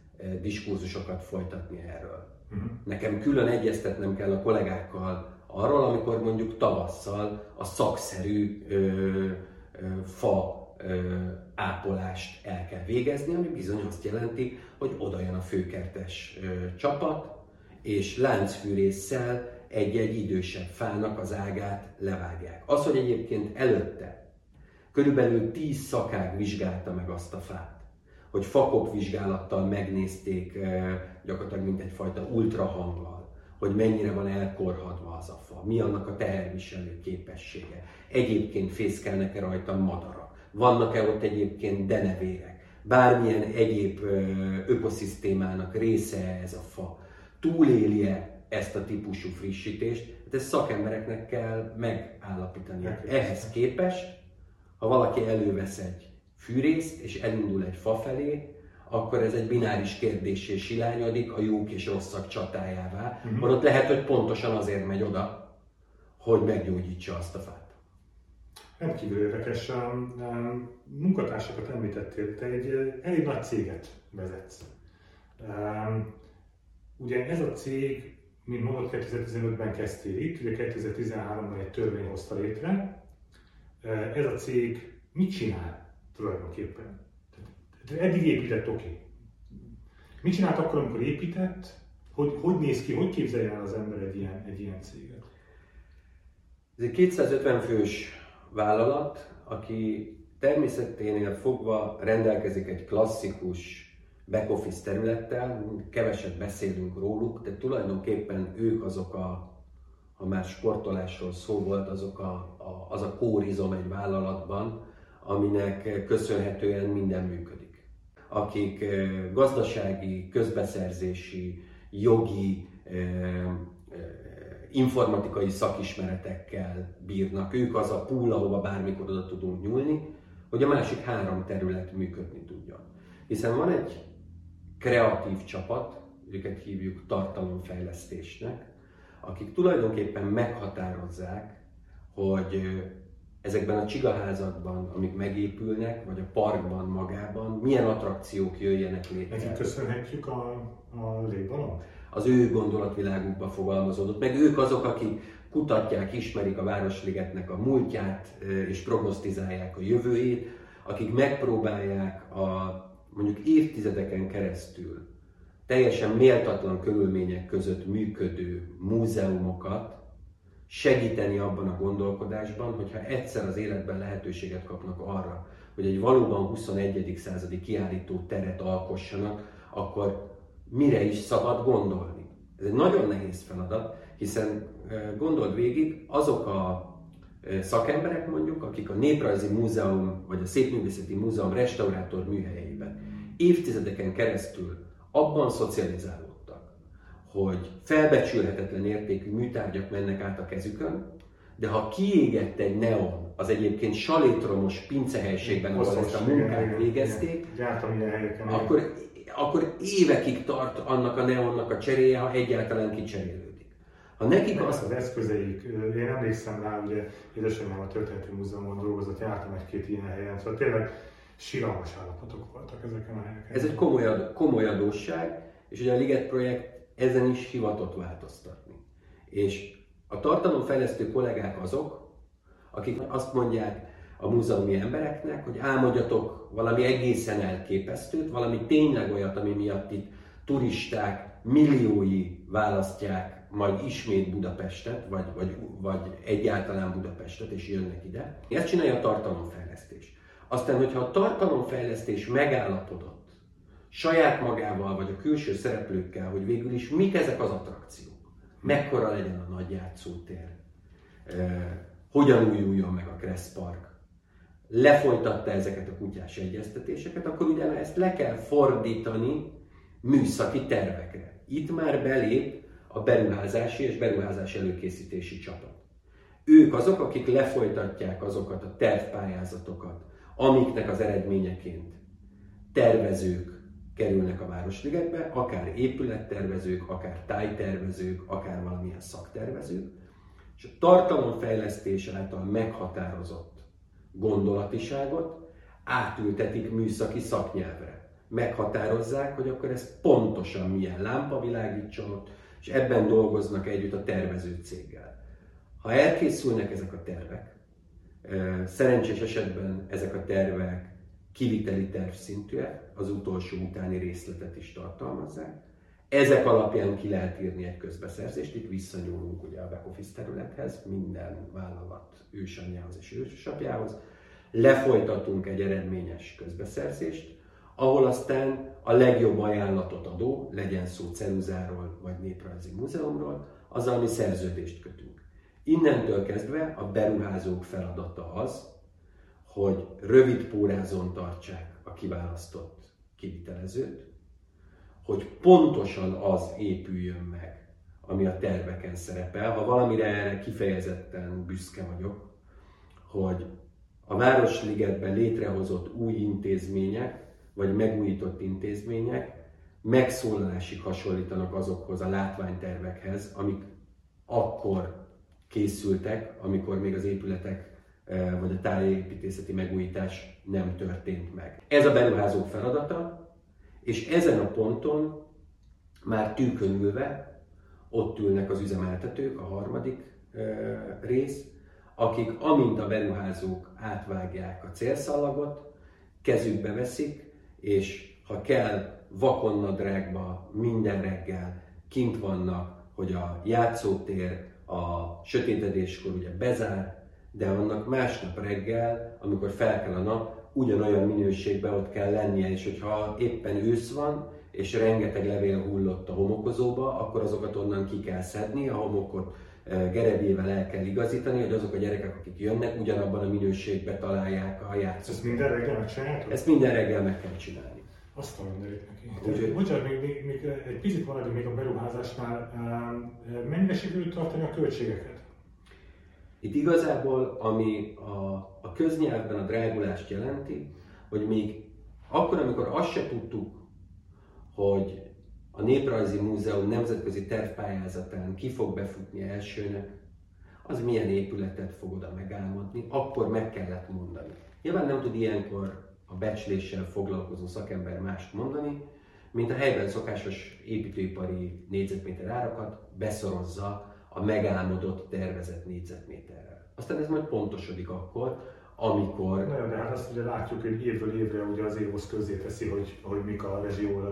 diskurzusokat folytatni erről. Uh-huh. Nekem külön egyeztetnem kell a kollégákkal arról, amikor mondjuk tavasszal a szakszerű ö, ö, fa ápolást el kell végezni, ami bizony azt jelenti, hogy oda jön a főkertes csapat, és láncfűrésszel egy-egy idősebb fának az ágát levágják. Az, hogy egyébként előtte körülbelül 10 szakág vizsgálta meg azt a fát, hogy fakop vizsgálattal megnézték gyakorlatilag mint egyfajta ultrahanggal, hogy mennyire van elkorhadva az a fa, mi annak a teherviselő képessége. Egyébként fészkelnek-e rajta madarak, vannak-e ott egyébként denevérek, bármilyen egyéb ökoszisztémának része ez a fa, túléli-e ezt a típusú frissítést, hát ezt szakembereknek kell megállapítani. Ehhez képest, ha valaki elővesz egy fűrészt és elindul egy fa felé, akkor ez egy bináris kérdésé silányodik a jók és rosszak csatájává. Uh-huh. Ott lehet, hogy pontosan azért megy oda, hogy meggyógyítsa azt a fát. Rendkívül érdekes. A munkatársakat említettél, te egy elég nagy céget vezetsz. Ugye ez a cég, mint mondott, 2015-ben kezdtél itt, ugye 2013-ban egy törvény hozta létre. Ez a cég mit csinál tulajdonképpen? eddig épített, oké. Okay. Mit csinált akkor, amikor épített? Hogy, hogy néz ki, hogy képzelje el az ember egy ilyen, egy ilyen céget? Ez egy 250 fős vállalat, aki természeténél fogva rendelkezik egy klasszikus back-office területtel, keveset beszélünk róluk, de tulajdonképpen ők azok a, ha már sportolásról szó volt, azok a, a, az a kórizom egy vállalatban, aminek köszönhetően minden működik. Akik gazdasági, közbeszerzési, jogi, informatikai szakismeretekkel bírnak. Ők az a pool, ahova bármikor oda tudunk nyúlni, hogy a másik három terület működni tudjon. Hiszen van egy kreatív csapat, őket hívjuk tartalomfejlesztésnek, akik tulajdonképpen meghatározzák, hogy ezekben a csigaházakban, amik megépülnek, vagy a parkban magában, milyen attrakciók jöjjenek létre. Nekik köszönhetjük a, a légbalon? Az ő gondolatvilágukba fogalmazódott, meg ők azok, akik kutatják, ismerik a Városligetnek a múltját, és prognosztizálják a jövőjét, akik megpróbálják a mondjuk évtizedeken keresztül teljesen méltatlan körülmények között működő múzeumokat segíteni abban a gondolkodásban, hogyha egyszer az életben lehetőséget kapnak arra, hogy egy valóban 21. századi kiállító teret alkossanak, akkor mire is szabad gondolni. Ez egy nagyon nehéz feladat, hiszen gondold végig, azok a szakemberek mondjuk, akik a Néprajzi Múzeum vagy a Szépművészeti Múzeum restaurátor műhelyeiben évtizedeken keresztül abban szocializálódnak, hogy felbecsülhetetlen értékű műtárgyak mennek át a kezükön, de ha kiégett egy neon, az egyébként salétromos pincehelységben, ahol ezt a munkát végezték, akkor, akkor évekig tart annak a neonnak a cseréje, ha egyáltalán kicserélődik. Ha nekik az... az eszközeik, én emlékszem rá, ugye édesanyám a Történeti Múzeumon dolgozott, jártam egy-két ilyen helyen, szóval tényleg síralmas állapotok voltak ezeken a helyeken. Ez egy komoly, komoly adósság, és ugye a Liget projekt ezen is hivatott változtatni. És a tartalomfejlesztő kollégák azok, akik azt mondják a múzeumi embereknek, hogy álmodjatok valami egészen elképesztőt, valami tényleg olyat, ami miatt itt turisták milliói választják majd ismét Budapestet, vagy, vagy, vagy egyáltalán Budapestet, és jönnek ide. Ezt csinálja a tartalomfejlesztés. Aztán, hogyha a tartalomfejlesztés megállapodott saját magával, vagy a külső szereplőkkel, hogy végül is mik ezek az attrakciók, mekkora legyen a nagy játszótér, eh, hogyan újuljon meg a Kressz Park, lefolytatta ezeket a kutyás egyeztetéseket, akkor ugye ezt le kell fordítani műszaki tervekre. Itt már belép a beruházási és beruházás előkészítési csapat. Ők azok, akik lefolytatják azokat a tervpályázatokat, amiknek az eredményeként tervezők kerülnek a Városligetbe, akár épülettervezők, akár tájtervezők, akár valamilyen szaktervezők, és a tartalomfejlesztés által meghatározott gondolatiságot átültetik műszaki szaknyelvre. Meghatározzák, hogy akkor ez pontosan milyen lámpa világítson ott, és ebben dolgoznak együtt a tervező céggel. Ha elkészülnek ezek a tervek, szerencsés esetben ezek a tervek kiviteli terv szintűek, az utolsó utáni részletet is tartalmazzák, ezek alapján ki lehet írni egy közbeszerzést, itt visszanyúlunk ugye a back office területhez, minden vállalat ősanyjához és ősapjához, lefolytatunk egy eredményes közbeszerzést, ahol aztán a legjobb ajánlatot adó, legyen szó ceruzáról vagy néprajzi múzeumról, az, ami szerződést kötünk. Innentől kezdve a beruházók feladata az, hogy rövid pórázon tartsák a kiválasztott kivitelezőt, hogy pontosan az épüljön meg, ami a terveken szerepel. Ha valamire erre kifejezetten büszke vagyok, hogy a Városligetben létrehozott új intézmények, vagy megújított intézmények megszólalásig hasonlítanak azokhoz a látványtervekhez, amik akkor készültek, amikor még az épületek vagy a tájépítészeti megújítás nem történt meg. Ez a beruházók feladata, és ezen a ponton már tűkön ülve ott ülnek az üzemeltetők, a harmadik rész, akik amint a beruházók átvágják a célszallagot, kezükbe veszik, és ha kell, vakonnadrágba minden reggel kint vannak, hogy a játszótér a sötétedéskor ugye bezár, de annak másnap reggel, amikor fel kell a nap, ugyanolyan minőségben ott kell lennie, és hogyha éppen ősz van, és rengeteg levél hullott a homokozóba, akkor azokat onnan ki kell szedni, a homokot e, gerebével el kell igazítani, hogy azok a gyerekek, akik jönnek, ugyanabban a minőségben találják a játszót. Ezt minden reggel megcsináljátok? Ezt minden reggel meg kell csinálni. Azt a mindenit neki. Úgyhogy... Bocsánat, még, még, még, egy picit maradjunk még a beruházásnál. Mennyire sikerült tartani a költségeket? Itt igazából, ami a, a köznyelvben a drágulást jelenti, hogy még akkor, amikor azt se tudtuk, hogy a Néprajzi Múzeum nemzetközi tervpályázatán ki fog befutni elsőnek, az milyen épületet fog oda megálmodni, akkor meg kellett mondani. Nyilván nem tud ilyenkor a becsléssel foglalkozó szakember mást mondani, mint a helyben szokásos építőipari négyzetméter árakat beszorozza a megálmodott, tervezett négyzetméterrel. Aztán ez majd pontosodik akkor, amikor... Na, de hát azt ugye látjuk, hogy évről évre ugye az évosz közé teszi, hogy, hogy mik a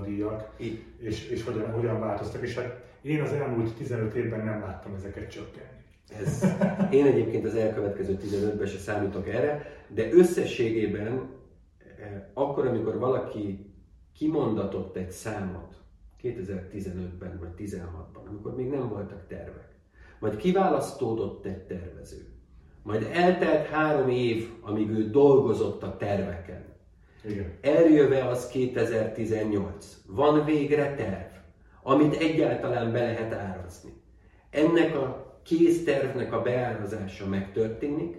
díjak, és, és hogyan, hogyan változtak. És hát én az elmúlt 15 évben nem láttam ezeket csökkenni. Ez, én egyébként az elkövetkező 15-ben se számítok erre, de összességében eh, akkor, amikor valaki kimondatott egy számot 2015-ben vagy 2016-ban, amikor még nem voltak tervek, majd kiválasztódott egy tervező. Majd eltelt három év, amíg ő dolgozott a terveken. Igen. Eljöve az 2018. Van végre terv, amit egyáltalán be lehet árazni. Ennek a kész tervnek a beárazása megtörténik,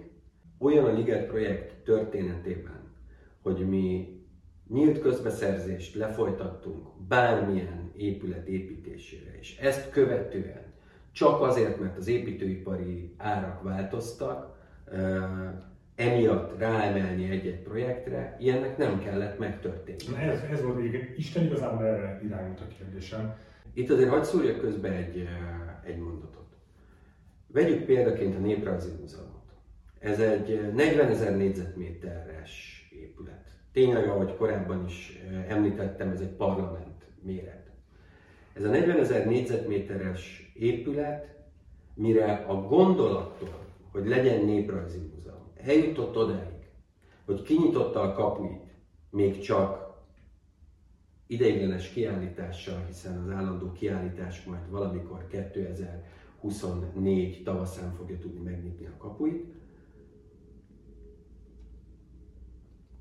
olyan a Liget projekt történetében, hogy mi nyílt közbeszerzést lefolytattunk bármilyen épület építésére, és ezt követően csak azért, mert az építőipari árak változtak, emiatt ráemelni egy-egy projektre, ilyennek nem kellett megtörténni. Na ez, ez volt még Isten igazából erre irányult a kérdésem. Itt azért hagyd szúrjak közbe egy, egy mondatot. Vegyük példaként a Néprajzi Múzeumot. Ez egy 40 ezer négyzetméteres épület. Tényleg, ahogy korábban is említettem, ez egy parlament méret. Ez a 40 ezer négyzetméteres épület, mire a gondolattól, hogy legyen néprajzi múzeum, eljutott odáig, hogy kinyitotta a kapuit, még csak ideiglenes kiállítással, hiszen az állandó kiállítás majd valamikor 2024 tavaszán fogja tudni megnyitni a kapuit.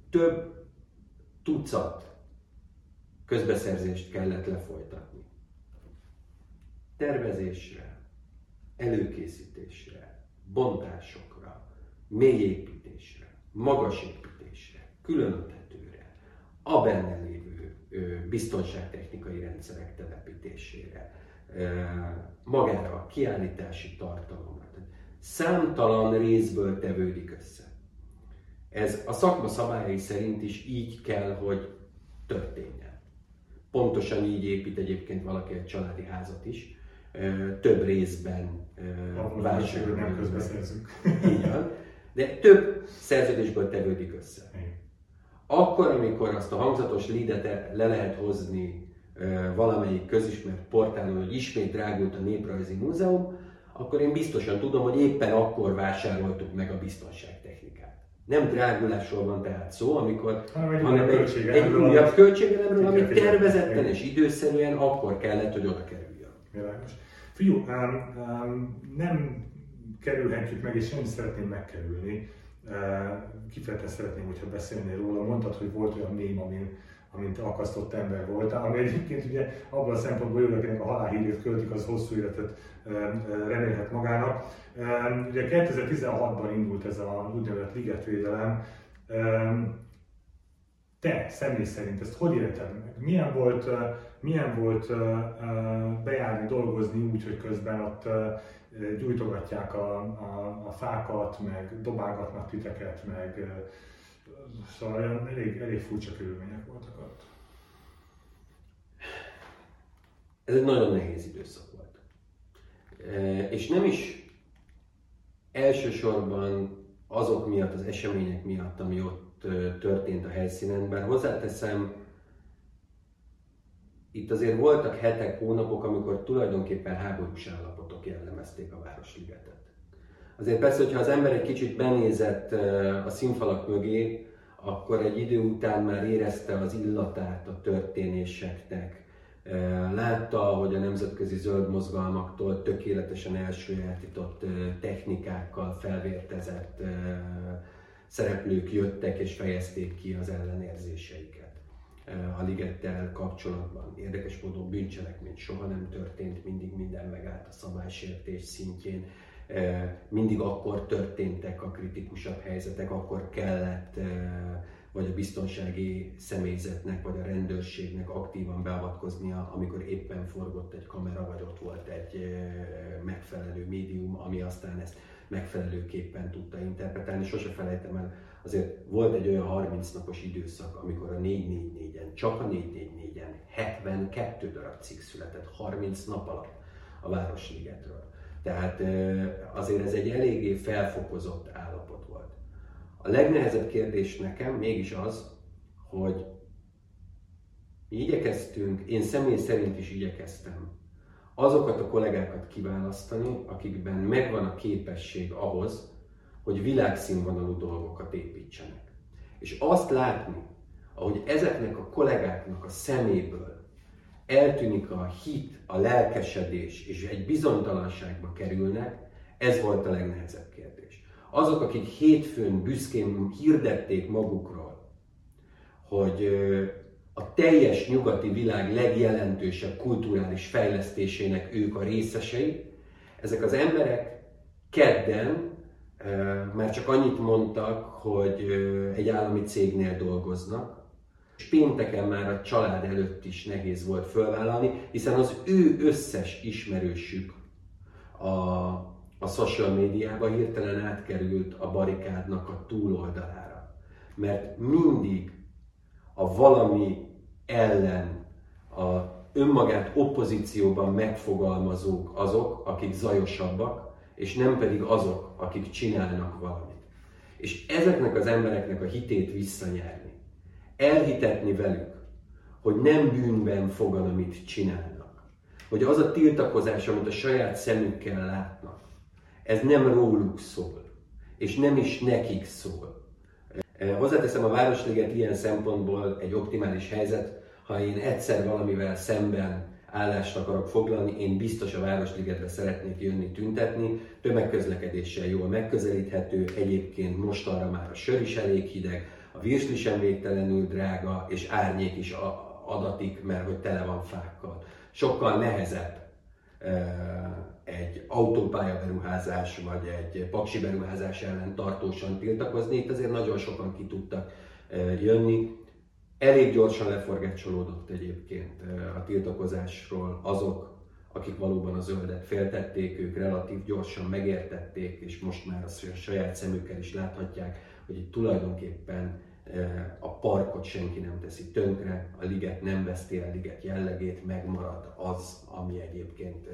Több tucat közbeszerzést kellett lefolytatni. Tervezésre, előkészítésre, bontásokra, mélyépítésre, magasépítésre, különtetőre, a benne lévő biztonságtechnikai rendszerek telepítésére, magára a kiállítási tartalomra. Számtalan részből tevődik össze. Ez a szakma szabályai szerint is így kell, hogy történjen. Pontosan így épít egyébként valaki egy családi házat is, több részben vásárolni. közbeszerzünk. Így van. De több szerződésből tevődik össze. Igen. Akkor, amikor azt a hangzatos leadet le lehet hozni valamelyik közismert portálon, hogy ismét drágult a Néprajzi Múzeum, akkor én biztosan tudom, hogy éppen akkor vásároltuk meg a biztonságtechnikát. Nem drágulásról van tehát szó, amikor, hanem egy, hanem egy, egy újabb költségelemről, ami tervezetten és időszerűen akkor kellett, hogy oda kerüljön. Világos. Fiú, um, um, nem kerülhetjük meg, és nem szeretném megkerülni kifejezetten szeretném, hogyha beszélnél róla. Mondtad, hogy volt olyan mém, amin, amint akasztott ember volt, ami egyébként ugye abban a szempontból jó, akinek a halálhírét költik, az hosszú életet remélhet magának. Ugye 2016-ban indult ez a úgynevezett ligetvédelem. Te személy szerint ezt hogy élted meg? Milyen volt, milyen volt bejárni, dolgozni úgy, hogy közben ott gyújtogatják a, a, a fákat, meg dobálgatnak titeket, meg szóval elég, elég furcsa körülmények voltak ott. Ez egy nagyon nehéz időszak volt. És nem is elsősorban azok miatt, az események miatt, ami ott történt a helyszínen, bár hozzáteszem, itt azért voltak hetek, hónapok, amikor tulajdonképpen háborús állapotok jellemezték a Városligetet. Azért persze, hogyha az ember egy kicsit benézett a színfalak mögé, akkor egy idő után már érezte az illatát a történéseknek. Látta, hogy a nemzetközi zöld mozgalmaktól tökéletesen elsőjátított technikákkal felvértezett szereplők jöttek és fejezték ki az ellenérzéseiket a ligettel kapcsolatban. Érdekes módon bűncselekmény soha nem történt, mindig minden megállt a szabálysértés szintjén. Mindig akkor történtek a kritikusabb helyzetek, akkor kellett vagy a biztonsági személyzetnek, vagy a rendőrségnek aktívan beavatkoznia, amikor éppen forgott egy kamera, vagy ott volt egy megfelelő médium, ami aztán ezt megfelelőképpen tudta interpretálni. Sose felejtem el, azért volt egy olyan 30 napos időszak, amikor a 444-en, csak a 444-en 72 darab cikk született 30 nap alatt a Városligetről. Tehát azért ez egy eléggé felfokozott állapot volt. A legnehezebb kérdés nekem mégis az, hogy mi igyekeztünk, én személy szerint is igyekeztem azokat a kollégákat kiválasztani, akikben megvan a képesség ahhoz, hogy világszínvonalú dolgokat építsenek. És azt látni, ahogy ezeknek a kollégáknak a szeméből eltűnik a hit, a lelkesedés, és egy bizonytalanságba kerülnek, ez volt a legnehezebb kérdés. Azok, akik hétfőn büszkén hirdették magukról, hogy a teljes nyugati világ legjelentősebb kulturális fejlesztésének ők a részesei, ezek az emberek kedden már csak annyit mondtak, hogy egy állami cégnél dolgoznak, és pénteken már a család előtt is nehéz volt fölvállalni, hiszen az ő összes ismerősük a, a social médiába hirtelen átkerült a barikádnak a túloldalára. Mert mindig a valami ellen a önmagát opozícióban megfogalmazók azok, akik zajosabbak, és nem pedig azok, akik csinálnak valamit. És ezeknek az embereknek a hitét visszanyerni, elhitetni velük, hogy nem bűnben fogan, amit csinálnak, hogy az a tiltakozás, amit a saját szemükkel látnak, ez nem róluk szól, és nem is nekik szól. Hozzáteszem, a Városliget ilyen szempontból egy optimális helyzet, ha én egyszer valamivel szemben állást akarok foglalni, én biztos a Városligetre szeretnék jönni tüntetni, tömegközlekedéssel jól megközelíthető, egyébként most arra már a sör is elég hideg, a virsli sem végtelenül drága, és árnyék is adatik, mert hogy tele van fákkal. Sokkal nehezebb egy autópálya beruházás vagy egy paksi beruházás ellen tartósan tiltakozni. Itt azért nagyon sokan ki tudtak jönni. Elég gyorsan leforgácsolódott egyébként a tiltakozásról azok, akik valóban a zöldet féltették, ők relatív gyorsan megértették, és most már a saját szemükkel is láthatják, hogy itt tulajdonképpen a parkot senki nem teszi tönkre, a liget nem veszti el a liget jellegét, megmarad az, ami egyébként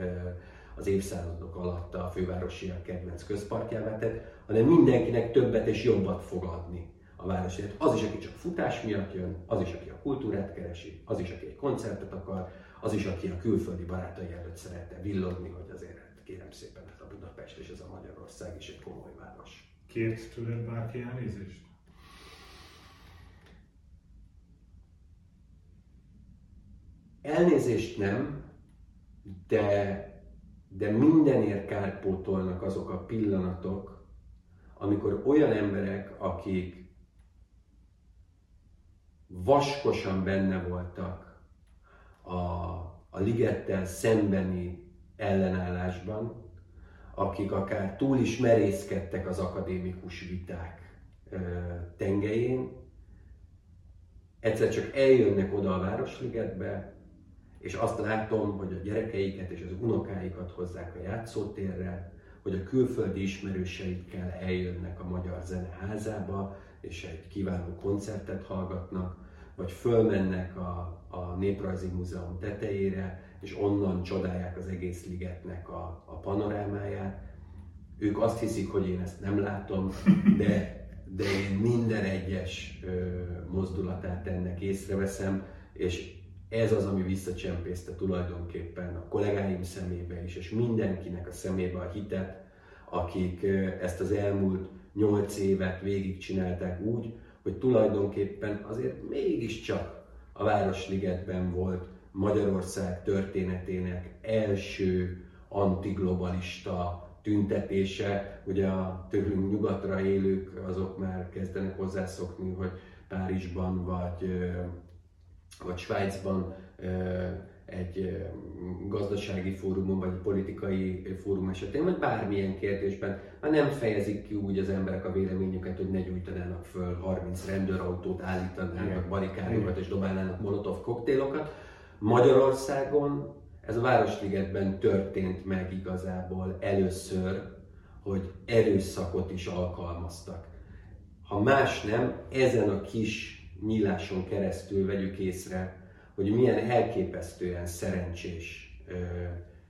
az évszázadok alatt a fővárosiak kedvenc közparkjává tett, hanem mindenkinek többet és jobbat fog adni a városért. Az is, aki csak futás miatt jön, az is, aki a kultúrát keresi, az is, aki egy koncertet akar, az is, aki a külföldi barátai előtt szeretne villogni, hogy azért kérem szépen, hát a Budapest és ez a Magyarország is egy komoly város. Kért tőled bárki elnézést? Elnézést nem, de, de mindenért kárpótolnak azok a pillanatok, amikor olyan emberek, akik vaskosan benne voltak a, a ligettel szembeni ellenállásban, akik akár túl is merészkedtek az akadémikus viták ö, tengelyén, egyszer csak eljönnek oda a Városligetbe, és azt látom, hogy a gyerekeiket és az unokáikat hozzák a játszótérre, hogy a külföldi ismerőseikkel eljönnek a Magyar Zeneházába, és egy kiváló koncertet hallgatnak, vagy fölmennek a, a Néprajzi Múzeum tetejére, és onnan csodálják az egész ligetnek a, a panorámáját. Ők azt hiszik, hogy én ezt nem látom, de, de én minden egyes ö, mozdulatát ennek észreveszem, és ez az, ami visszacsempészte tulajdonképpen a kollégáim szemébe is, és mindenkinek a szemébe a hitet, akik ezt az elmúlt nyolc évet végigcsinálták úgy, hogy tulajdonképpen azért mégiscsak a Városligetben volt Magyarország történetének első antiglobalista tüntetése. Ugye a tőlünk nyugatra élők azok már kezdenek hozzászokni, hogy Párizsban vagy vagy Svájcban egy gazdasági fórumon, vagy politikai fórum esetén, vagy bármilyen kérdésben, már nem fejezik ki úgy az emberek a véleményüket, hogy ne gyújtanának föl 30 rendőrautót, állítanának barikádokat és dobálnának molotov koktélokat. Magyarországon ez a Városligetben történt meg igazából először, hogy erőszakot is alkalmaztak. Ha más nem, ezen a kis nyíláson keresztül vegyük észre, hogy milyen elképesztően szerencsés ö,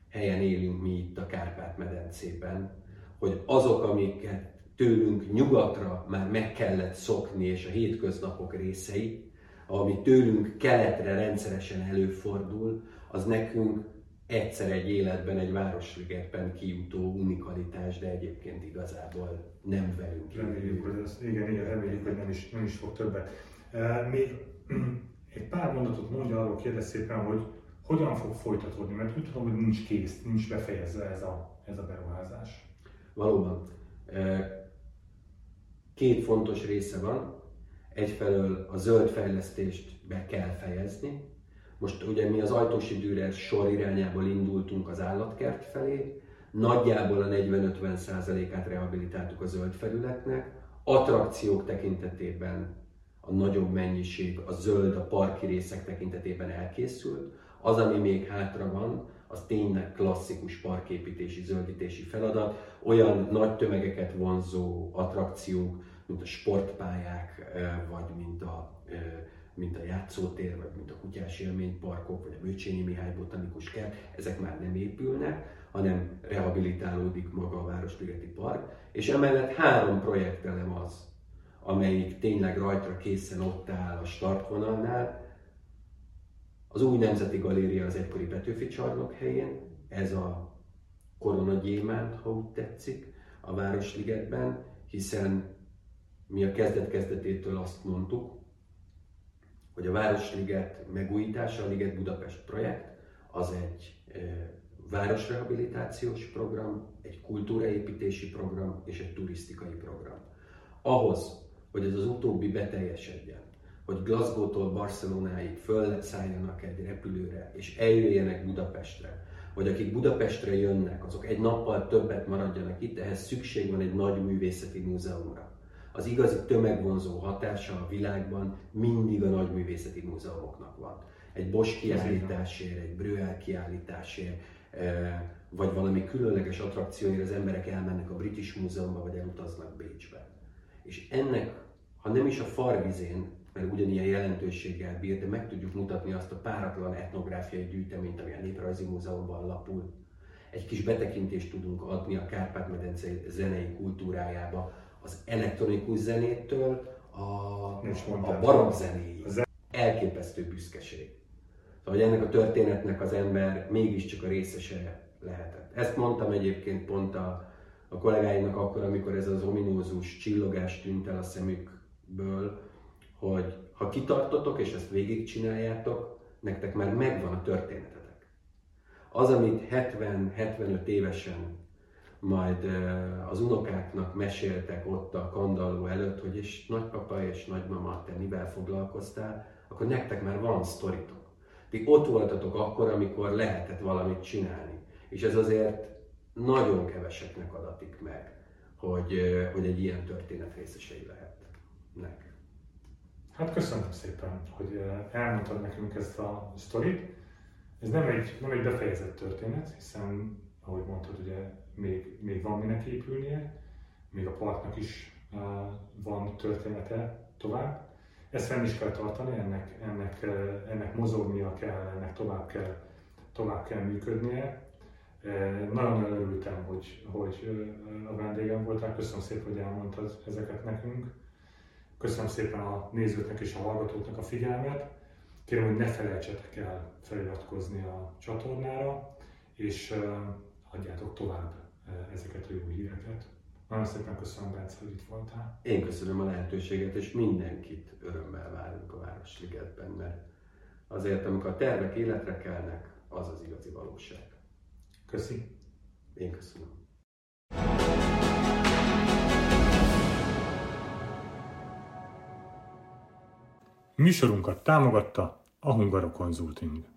helyen élünk mi itt a Kárpát-medencében, hogy azok, amiket tőlünk nyugatra már meg kellett szokni, és a hétköznapok részei, ami tőlünk keletre rendszeresen előfordul, az nekünk egyszer egy életben, egy városligetben kijutó unikalitás, de egyébként igazából nem velünk. Reméljük, hogy ez, igen, igen, reméljük, hogy nem is, nem is fog többet. Még egy pár mondatot mondja arról, kérdez szépen, hogy hogyan fog folytatódni, mert úgy tudom, hogy nincs kész, nincs befejezve ez a, ez a beruházás. Valóban. Két fontos része van. Egyfelől a zöld fejlesztést be kell fejezni. Most ugye mi az Ajtósi Dürer sor irányából indultunk az állatkert felé, nagyjából a 40-50%-át rehabilitáltuk a zöld felületnek, attrakciók tekintetében a nagyobb mennyiség, a zöld, a parki részek tekintetében elkészült. Az, ami még hátra van, az tényleg klasszikus parképítési, zöldítési feladat. Olyan nagy tömegeket vonzó attrakciók, mint a sportpályák, vagy mint a, mint a játszótér, vagy mint a kutyás élményparkok, vagy a Bőcsényi Mihály botanikus kert, ezek már nem épülnek, hanem rehabilitálódik maga a Városligeti Park, és emellett három projektelem az, amelyik tényleg rajtra készen ott áll a startvonalnál, Az új Nemzeti Galéria az egykori Petőfi csarnok helyén, ez a koronagyémánt, ha úgy tetszik, a Városligetben, hiszen mi a kezdet-kezdetétől azt mondtuk, hogy a Városliget megújítása, a Liget Budapest projekt, az egy városrehabilitációs program, egy kultúraépítési program és egy turisztikai program. Ahhoz, hogy ez az utóbbi beteljesedjen, hogy Glasgow-tól Barcelonáig fölszálljanak egy repülőre és eljöjjenek Budapestre, vagy akik Budapestre jönnek, azok egy nappal többet maradjanak itt, ehhez szükség van egy nagy művészeti múzeumra. Az igazi tömegvonzó hatása a világban mindig a nagy művészeti múzeumoknak van. Egy Bosch kiállításért, egy Brüel kiállításért, eh, vagy valami különleges attrakcióért az emberek elmennek a British Múzeumba, vagy elutaznak Bécsbe. És ennek, ha nem is a farvizén, mert ugyanilyen jelentőséggel bír, de meg tudjuk mutatni azt a páratlan etnográfiai gyűjteményt, ami a Néprajzi Múzeumban lapul. Egy kis betekintést tudunk adni a Kárpát-medence zenei kultúrájába, az elektronikus zenétől a, a barokk zenéig. Elképesztő büszkeség. Szóval, hogy ennek a történetnek az ember mégiscsak a részese lehetett. Ezt mondtam egyébként pont a, a kollégáimnak akkor, amikor ez az ominózus csillogás tűnt el a szemükből, hogy ha kitartotok és ezt végigcsináljátok, nektek már megvan a történetetek. Az, amit 70-75 évesen majd az unokáknak meséltek ott a kandalló előtt, hogy és nagypapa és nagymama, te mivel foglalkoztál, akkor nektek már van sztoritok. Ti ott voltatok akkor, amikor lehetett valamit csinálni. És ez azért nagyon keveseknek adatik meg, hogy, hogy egy ilyen történet részesei lehetnek. Hát köszönöm szépen, hogy elmondtad nekünk ezt a sztorit. Ez nem egy, nem egy befejezett történet, hiszen, ahogy mondtad, ugye még, még van minek épülnie, még a parknak is uh, van története tovább. Ezt fenn is kell tartani, ennek, ennek, uh, ennek mozognia kell, ennek tovább kell, tovább kell működnie. Uh, nagyon örültem, hogy, hogy a vendégem voltál. Köszönöm szépen, hogy elmondtad ezeket nekünk. Köszönöm szépen a nézőknek és a hallgatóknak a figyelmet. Kérem, hogy ne felejtsetek el feliratkozni a csatornára, és adjátok tovább ezeket a jó híreket. Nagyon szépen köszönöm, Bence, hogy itt voltál. Én köszönöm a lehetőséget, és mindenkit örömmel várunk a Városligetben, mert azért, amikor a tervek életre kelnek, az az igazi valóság. Köszi. Én köszönöm. Műsorunkat támogatta a Hungaro Consulting.